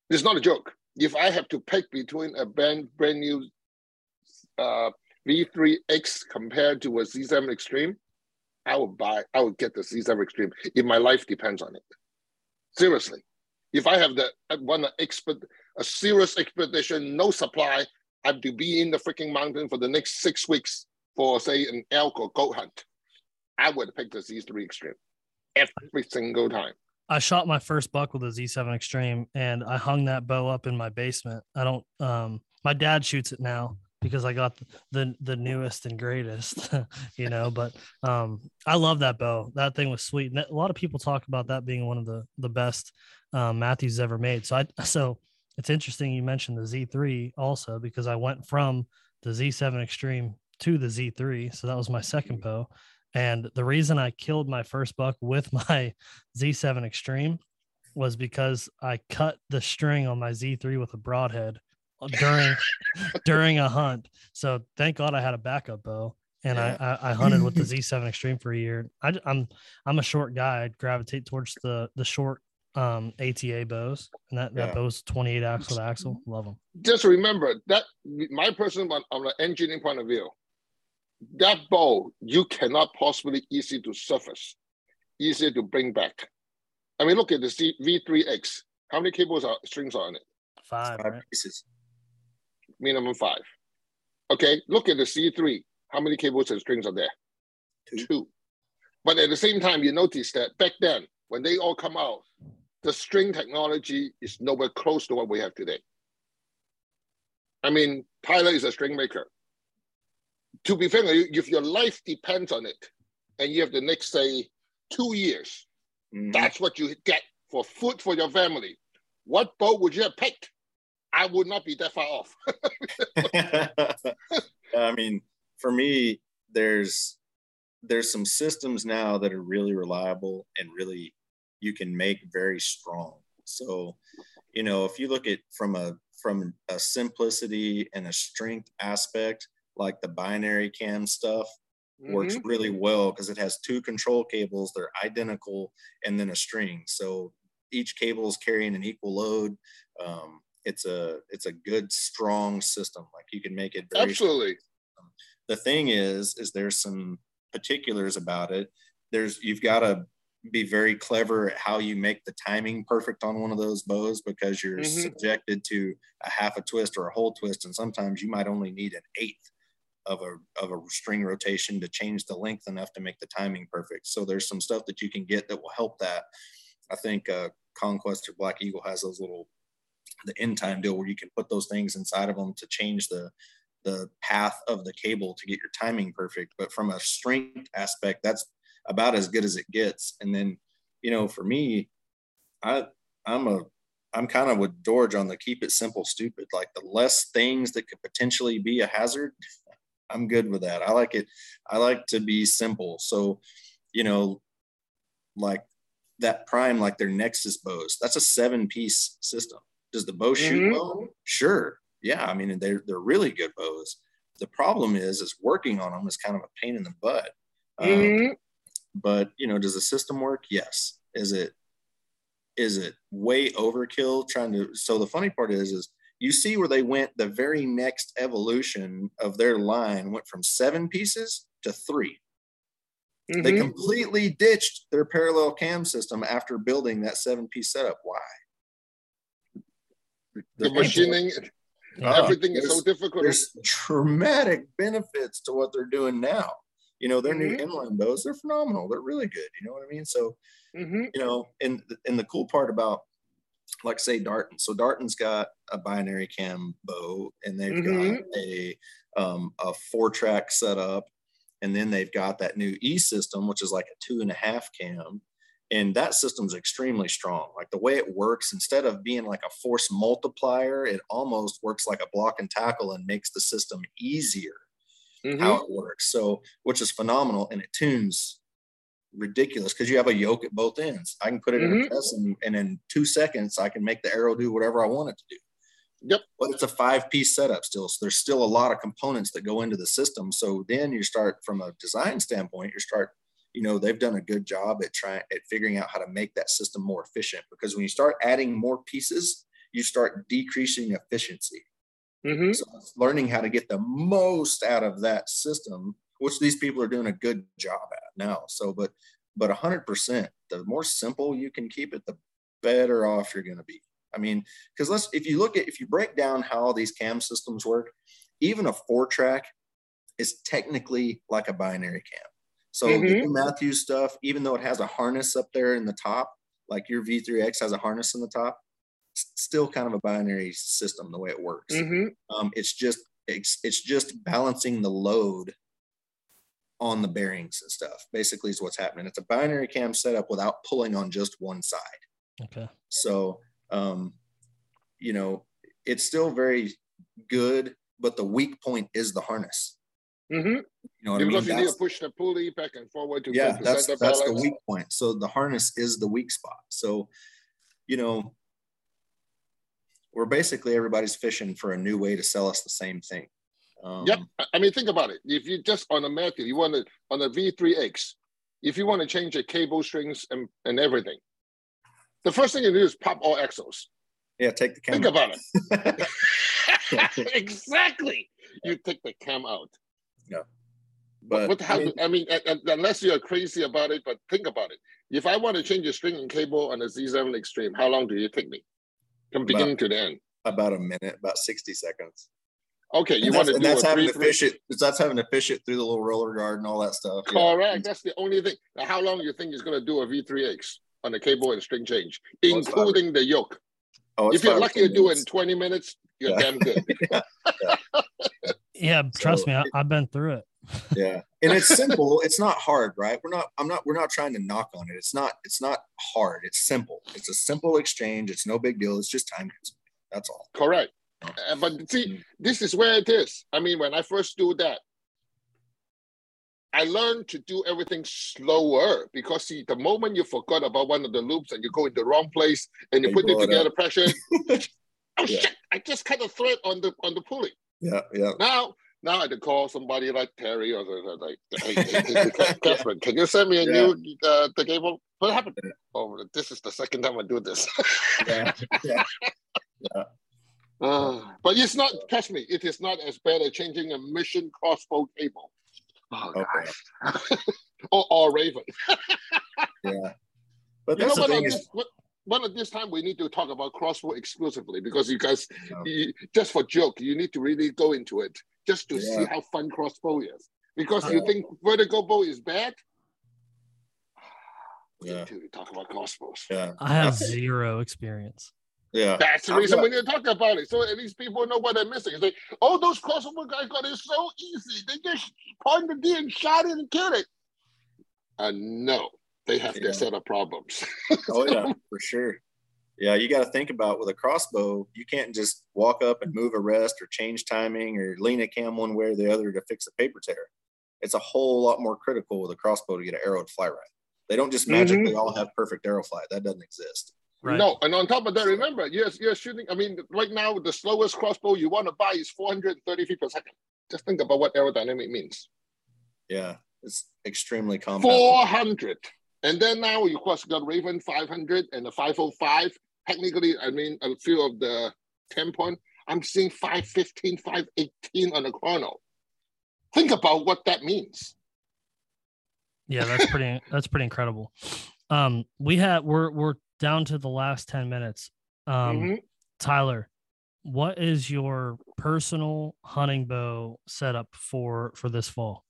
It's not a joke. If I have to pick between a brand, brand new uh, V3X compared to a Z7 Extreme, I would buy, I would get the Z7 Extreme if my life depends on it. Seriously. If I have the, I want a serious expedition, no supply, I have to be in the freaking mountain for the next six weeks for say an elk or goat hunt, I would pick the Z3 Extreme every single time. I shot my first buck with a Z7 Extreme and I hung that bow up in my basement. I don't um my dad shoots it now because I got the the newest and greatest, you know, but um I love that bow. That thing was sweet. And a lot of people talk about that being one of the the best um, Mathews ever made. So I so it's interesting you mentioned the Z3 also because I went from the Z7 Extreme to the Z3. So that was my second bow. And the reason I killed my first buck with my Z7 Extreme was because I cut the string on my Z3 with a broadhead during during a hunt. So thank God I had a backup bow. And yeah. I, I, I hunted with the Z7 Extreme for a year. I, I'm I'm a short guy. I'd gravitate towards the the short um ATA bows, and that that yeah. bow's 28 axle to axle. Love them. Just remember that my personal on, on the engineering point of view, that bow you cannot possibly easy to surface, easy to bring back. I mean, look at the C- V3X. How many cables are strings are on it? Five, five right? pieces. Minimum five. Okay, look at the C3. How many cables and strings are there? Two. Two. But at the same time, you notice that back then, when they all come out, the string technology is nowhere close to what we have today. I mean, Tyler is a string maker. To be fair, if your life depends on it, and you have the next, say, two years, mm-hmm. that's what you get for food for your family. What boat would you have picked? I would not be that far off. I mean, for me, there's there's some systems now that are really reliable and really you can make very strong. So, you know, if you look at from a from a simplicity and a strength aspect, like the binary cam stuff mm-hmm. works really well because it has two control cables, they're identical, and then a string. So each cable is carrying an equal load. Um, it's a it's a good strong system. Like you can make it very absolutely. Strong. The thing is, is there's some particulars about it. There's you've got to be very clever at how you make the timing perfect on one of those bows because you're mm-hmm. subjected to a half a twist or a whole twist and sometimes you might only need an eighth of a of a string rotation to change the length enough to make the timing perfect so there's some stuff that you can get that will help that i think uh, conquest or black eagle has those little the end time deal where you can put those things inside of them to change the the path of the cable to get your timing perfect. But from a strength aspect, that's about as good as it gets. And then, you know, for me, I I'm a I'm kind of with George on the keep it simple, stupid. Like the less things that could potentially be a hazard, I'm good with that. I like it. I like to be simple. So, you know, like that prime, like their Nexus bows, that's a seven piece system. Does the bow shoot mm-hmm. well? Sure. Yeah. I mean, they're, they're really good bows. The problem is, is working on them is kind of a pain in the butt. Um, mm-hmm. but you know, does the system work? Yes. Is it, is it way overkill trying to, so the funny part is, is you see where they went the very next evolution of their line went from seven pieces to 3 mm-hmm. They completely ditched their parallel cam system after building that seven piece setup. Why? The, machining, uh, everything is so difficult. There's dramatic benefits to what they're doing now. You know, their mm-hmm. new inline bows, they're phenomenal. They're really good. You know what I mean? So, mm-hmm. you know, and and the cool part about like say Darton. So Darton's got a binary cam bow and they've mm-hmm. got a um, a four track setup, and then they've got that new E system, which is like a two and a half cam. And that system's extremely strong. Like the way it works, instead of being like a force multiplier, it almost works like a block and tackle and makes the system easier mm-hmm. how it works. So, which is phenomenal. And it tunes ridiculous because you have a yoke at both ends. I can put it mm-hmm. in a mm-hmm. press and, and in two seconds I can make the arrow do whatever I want it to do. Yep. But it's a five piece setup still. So there's still a lot of components that go into the system. So then you start from a design standpoint, you start, you know, they've done a good job at trying at figuring out how to make that system more efficient because when you start adding more pieces, you start decreasing efficiency. Mm-hmm. So learning how to get the most out of that system which these people are doing a good job at now. So, but but 100%, the more simple you can keep it, the better off you're going to be. I mean, because let's if you look at if you break down how all these cam systems work, even a four track is technically like a binary cam. So mm-hmm. the Mathews stuff, even though it has a harness up there in the top, like your V3X has a harness in the top, still kind of a binary system the way it works. Mm-hmm. Um, it's just it's, it's just balancing the load on the bearings and stuff. Basically, is what's happening. It's a binary cam setup without pulling on just one side. Okay. So, um, you know, it's still very good, but the weak point is the harness. Mm-hmm. You know, because I mean? you need to push the pulley back and forward to yeah, that's that's the weak point. So the harness is the weak spot. So, you know, we're basically everybody's fishing for a new way to sell us the same thing. Um, yep. I mean, think about it. If you just on a method, you want to on a V3X, if you want to change the cable strings and, and everything, the first thing you do is pop all axles. Yeah, take the cam. Think about it. exactly. You take the cam out. Yeah. But what, I mean, I mean, unless you're crazy about it, but think about it. If I want to change a string and cable on a Z7 Extreme, how long do you take me from beginning about, to the end? About a minute, about 60 seconds. Okay, you want to do that's having to fish it. That's having to fish it through the little roller guard and all that stuff. Correct. Yeah. That's the only thing. Now, how long do you think is going to do a V3X on the cable and string change, oh, including the yoke? Oh, if you're lucky to do it in 20 minutes, you're yeah. damn good. yeah. yeah. trust so, me, I, I've been through it. yeah, and it's simple. it's not hard, right? We're not. I'm not. We're not trying to knock on it. It's not. It's not hard. It's simple. It's a simple exchange. It's no big deal. It's just time consuming. That's all. Correct. Uh, but see, mm. this is where it is. I mean, when I first do that, I learned to do everything slower because see, the moment you forgot about one of the loops and you go in the wrong place and you, put it together, pressure. oh yeah. shit! I just cut a thread on the on the pulley. Yeah, yeah. Now, now I had to call somebody like Terry or like, hey, hey, Catherine, can you send me a yeah. new uh, the cable? What happened? Oh, this is the second time I do this. yeah, yeah. yeah. Uh, but it's not, trust me, it is not as bad as changing a mission crossbow cable. Oh, okay. or, or Raven. yeah. But that's you know, the thing is, what, one of this time we need to talk about crossbow exclusively because you guys, yeah. you, just for joke, you need to really go into it just to yeah. see how fun crossbow is. Because you think vertical bow is bad, yeah. to talk about crossbows. Yeah. I have zero experience. Yeah. That's the reason we need to talk about it. So at least people know what they're missing. It's like, oh, those crossover guys got it so easy. They just point the deer and shot it and killed it. And no, they have Yeah. their set of problems. Oh yeah, for sure. Yeah, you got to think about with a crossbow, you can't just walk up and move a rest or change timing or lean a cam one way or the other to fix a paper tear. It's a whole lot more critical with a crossbow to get an arrow to fly right. They don't just magically mm-hmm. all have perfect arrow flight. That doesn't exist. Right. No, and on top of that, remember, you're, you're shooting. I mean, right now, the slowest crossbow you want to buy is 430 feet per second. Just think about what aerodynamic means. Yeah, it's extremely compact. 400. And then now you of course got Raven 500 and the 505. Technically, I mean, a few of the 10 point, I'm seeing 515, 518 on the chrono. Think about what that means. Yeah, that's pretty that's pretty incredible. Um we have we're we're down to the last 10 minutes. Um Mhm. Tyler, what is your personal hunting bow setup for for this fall?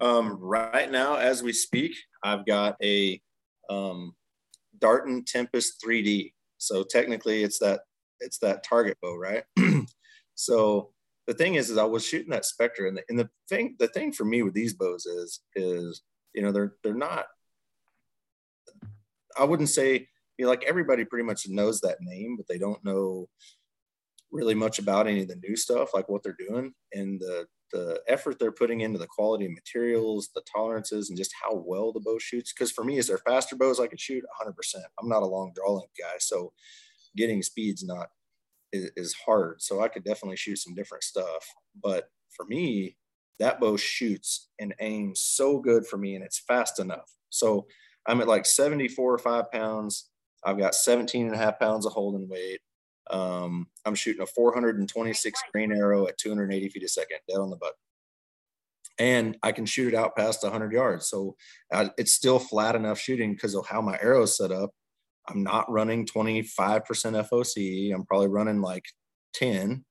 Um, right now, as we speak, I've got a um, Darton Tempest 3D. So technically, it's that it's that target bow, right? so the thing is, is I was shooting that Spectre, and the, and the thing the thing for me with these bows is is you know they're they're not. I wouldn't say you know like everybody pretty much knows that name, but they don't know really much about any of the new stuff, like what they're doing and the the effort they're putting into the quality of materials, the tolerances, and just how well the bow shoots. Because for me, is they're faster bows, I can shoot 100%. I'm not a long draw length guy, so getting speed's not is, is hard. So I could definitely shoot some different stuff. But for me, that bow shoots and aims so good for me, and it's fast enough. So I'm at like 74 or five pounds. I've got 17 and a half pounds of holding weight. Um, I'm shooting a 426 grain arrow at 280 feet a second, dead on the button. And I can shoot it out past 100 yards. So uh, it's still flat enough shooting because of how my arrow's set up. I'm not running 25% FOC. I'm probably running like 10.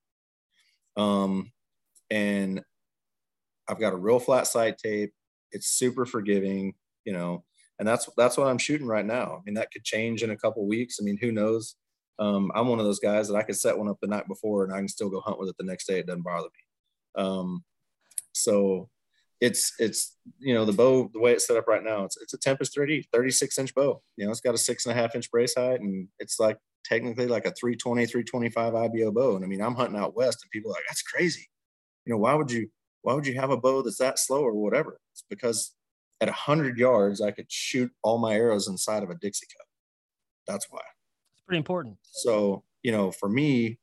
Um, and I've got a real flat sight tape. It's super forgiving, you know, and that's that's what I'm shooting right now. I mean, that could change in a couple weeks. I mean, who knows? Um, I'm one of those guys that I could set one up the night before and I can still go hunt with it the next day. It doesn't bother me. Um, so it's it's you know the bow the way it's set up right now it's it's a Tempest 3D 36 inch bow. You know it's got a six and a half inch brace height and it's like technically like a 320 325 IBO bow. And I mean I'm hunting out west and people are like that's crazy. You know why would you why would you have a bow that's that slow or whatever? It's because at 100 yards I could shoot all my arrows inside of a Dixie cup. That's why. It's pretty important. So, you know, for me,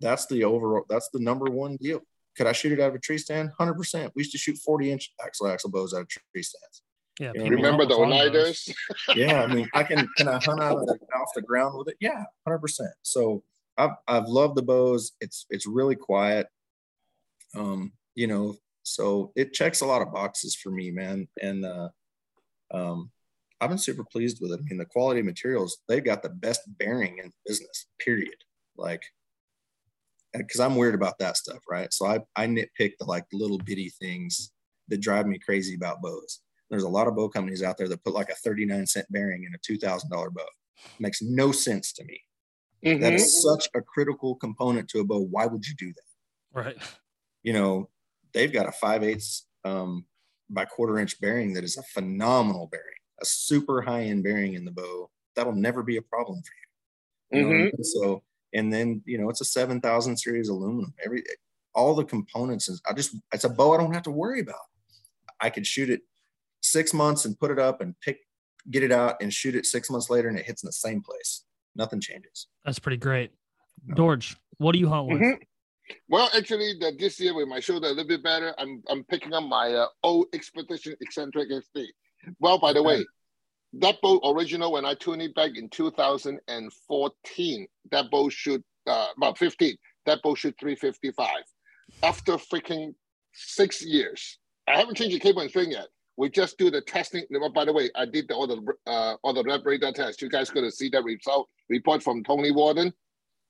that's the overall, that's the number one deal. Could I shoot it out of a tree stand? 100%. We used to shoot 40 inch axle axle bows out of tree stands. Yeah. You know, Remember the with longbows. Oniders? Yeah. I mean, I can, can I hunt out of the, off the ground with it? Yeah, 100%. So I've, I've loved the bows. It's, it's really quiet. Um, you know, so it checks a lot of boxes for me, man. And, uh, um, I've been super pleased with it. I mean, the quality of materials, they've got the best bearing in business, period. Like, because I'm weird about that stuff, right? So I, I nitpick the like little bitty things that drive me crazy about bows. There's a lot of bow companies out there that put like a 39 cent bearing in a $2,000 bow. makes no sense to me. That Mhm. is such a critical component to a bow. Why would you do that? Right. You know, they've got a 5 eighths um, by quarter inch bearing that is a phenomenal bearing, a super high end bearing in the bow. That'll never be a problem for you. You know what I mean? So, and then you know, it's a seven thousand series aluminum. Every all the components is I just it's a bow I don't have to worry about. I could shoot it six months and put it up and pick get it out and shoot it six months later and it hits in the same place. Nothing changes. That's pretty great. No. George, what do you hunt with? Mhm. Well, actually, that this year with my shoulder a little bit better, I'm I'm picking up my uh, old Expedition Eccentric XD. Well, by the way, that boat original when I tuned it back in 2014, that boat shoot uh, about 15. That boat shoot 355. After freaking six years, I haven't changed the cable and string yet. We just do the testing. By the way, I did the all the uh, all the lab radar test. You guys to see that result report from Tony Warden.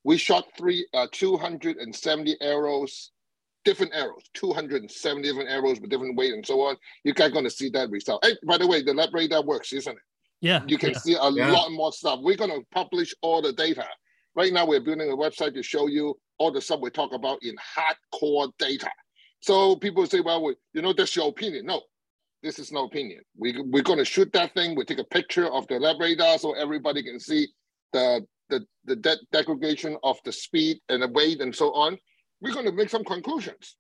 We shot three uh, 270 arrows, different arrows, 270 different arrows with different weight and so on. You guys going to see that result. Hey, by the way, the lab radar works, isn't it? Yeah. You can yeah. see a Yeah. lot more stuff. We're going to publish all the data. right now we're building a website to show you all the stuff we talk about in hardcore data. So people say, well, we, you know, that's your opinion. No, this is no opinion. We, we're going to shoot that thing. We take a picture of the lab radar so everybody can see the, the, the de- degradation of the speed and the weight and so on. We're going to make some conclusions.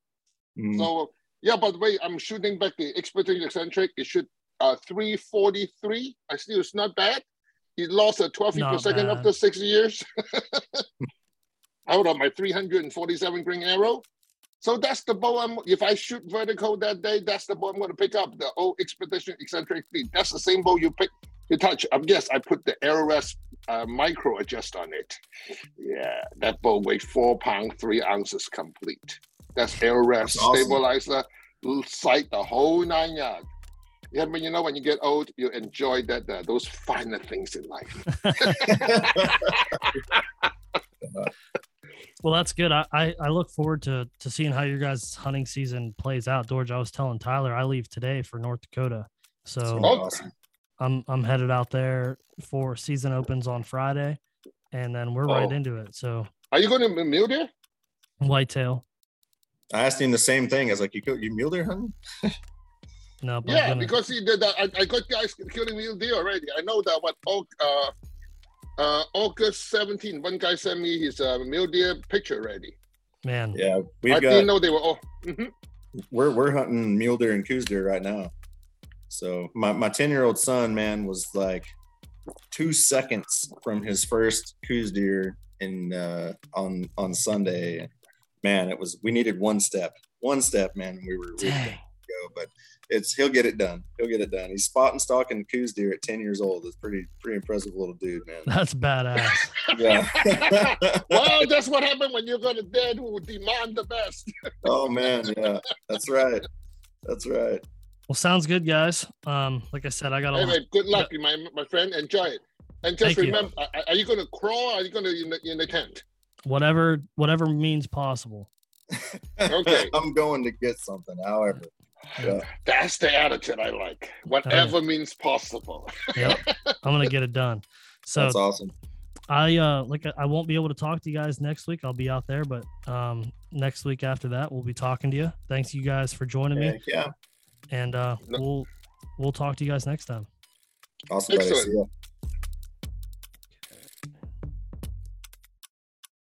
Mm. So, yeah, by the way, I'm shooting back the expedition eccentric. It should uh, 343. I still, it's not bad. He lost a 12 feet per second bad. after six years. Out of my 347 grain arrow. So that's the bow I'm, if I shoot vertical that day, that's the bow I'm going to pick up, the old Expedition Eccentric Fleet. That's the same bow you pick, you touch. Um, yes, I put the Aero Rest uh, micro adjust on it. Yeah, that bow weighed four pounds, three ounces complete. That's Aero Rest awesome. stabilizer, l- sight, the whole nine yards. Yeah, but you know, when you get old, you enjoy that uh, those finer things in life. Well, that's good. I, I, I look forward to to seeing how your guys' hunting season plays out. George, I was telling Tyler I leave today for North Dakota, so awesome. I'm I'm headed out there for season opens on Friday, and then we're right Oh. into it. So Are you going to mule deer? whitetail, I asked him the same thing. I was like, "You go, you mule deer hunting?" no, but Yeah, gonna- because he did that. I, I got guys killing mule deer already. I know that. What? Oh, uh, uh, August 17, one guy sent me his uh, mule deer picture already. man, Yeah, I we've didn't know they were all. Mhm. we're we're hunting mule deer and Coues deer right now. So my my ten year old son, man, was like two seconds from his first Coues deer in uh, on on Sunday. Man, it was we needed one step, one step, man. We were we were to go, but it's he'll get it done. He'll get it done. He's spotting stalking Coues deer at ten years old. It's pretty pretty impressive little dude, man. that's badass. Yeah. well, that's what happened when you got a dad who would demand the best. oh man, yeah, that's right. That's right. Well, sounds good, guys. Um, like I said, I got a Anyway, good luck, my my friend. Enjoy it. And just Thank you. remember, are, are you going to crawl? Or are you going to in the, in the tent? whatever whatever means possible. Okay. I'm going to get something. However, yeah. That's the attitude I like. Whatever means possible. Yep, I'm gonna get it done. So that's awesome. I uh like I- I won't be able to talk to you guys next week. I'll be out there, but um next week after that we'll be talking to you. Thanks you guys for joining me, yeah. And uh No- we'll we'll talk to you guys next time. Awesome. buddy. Excellent. ya.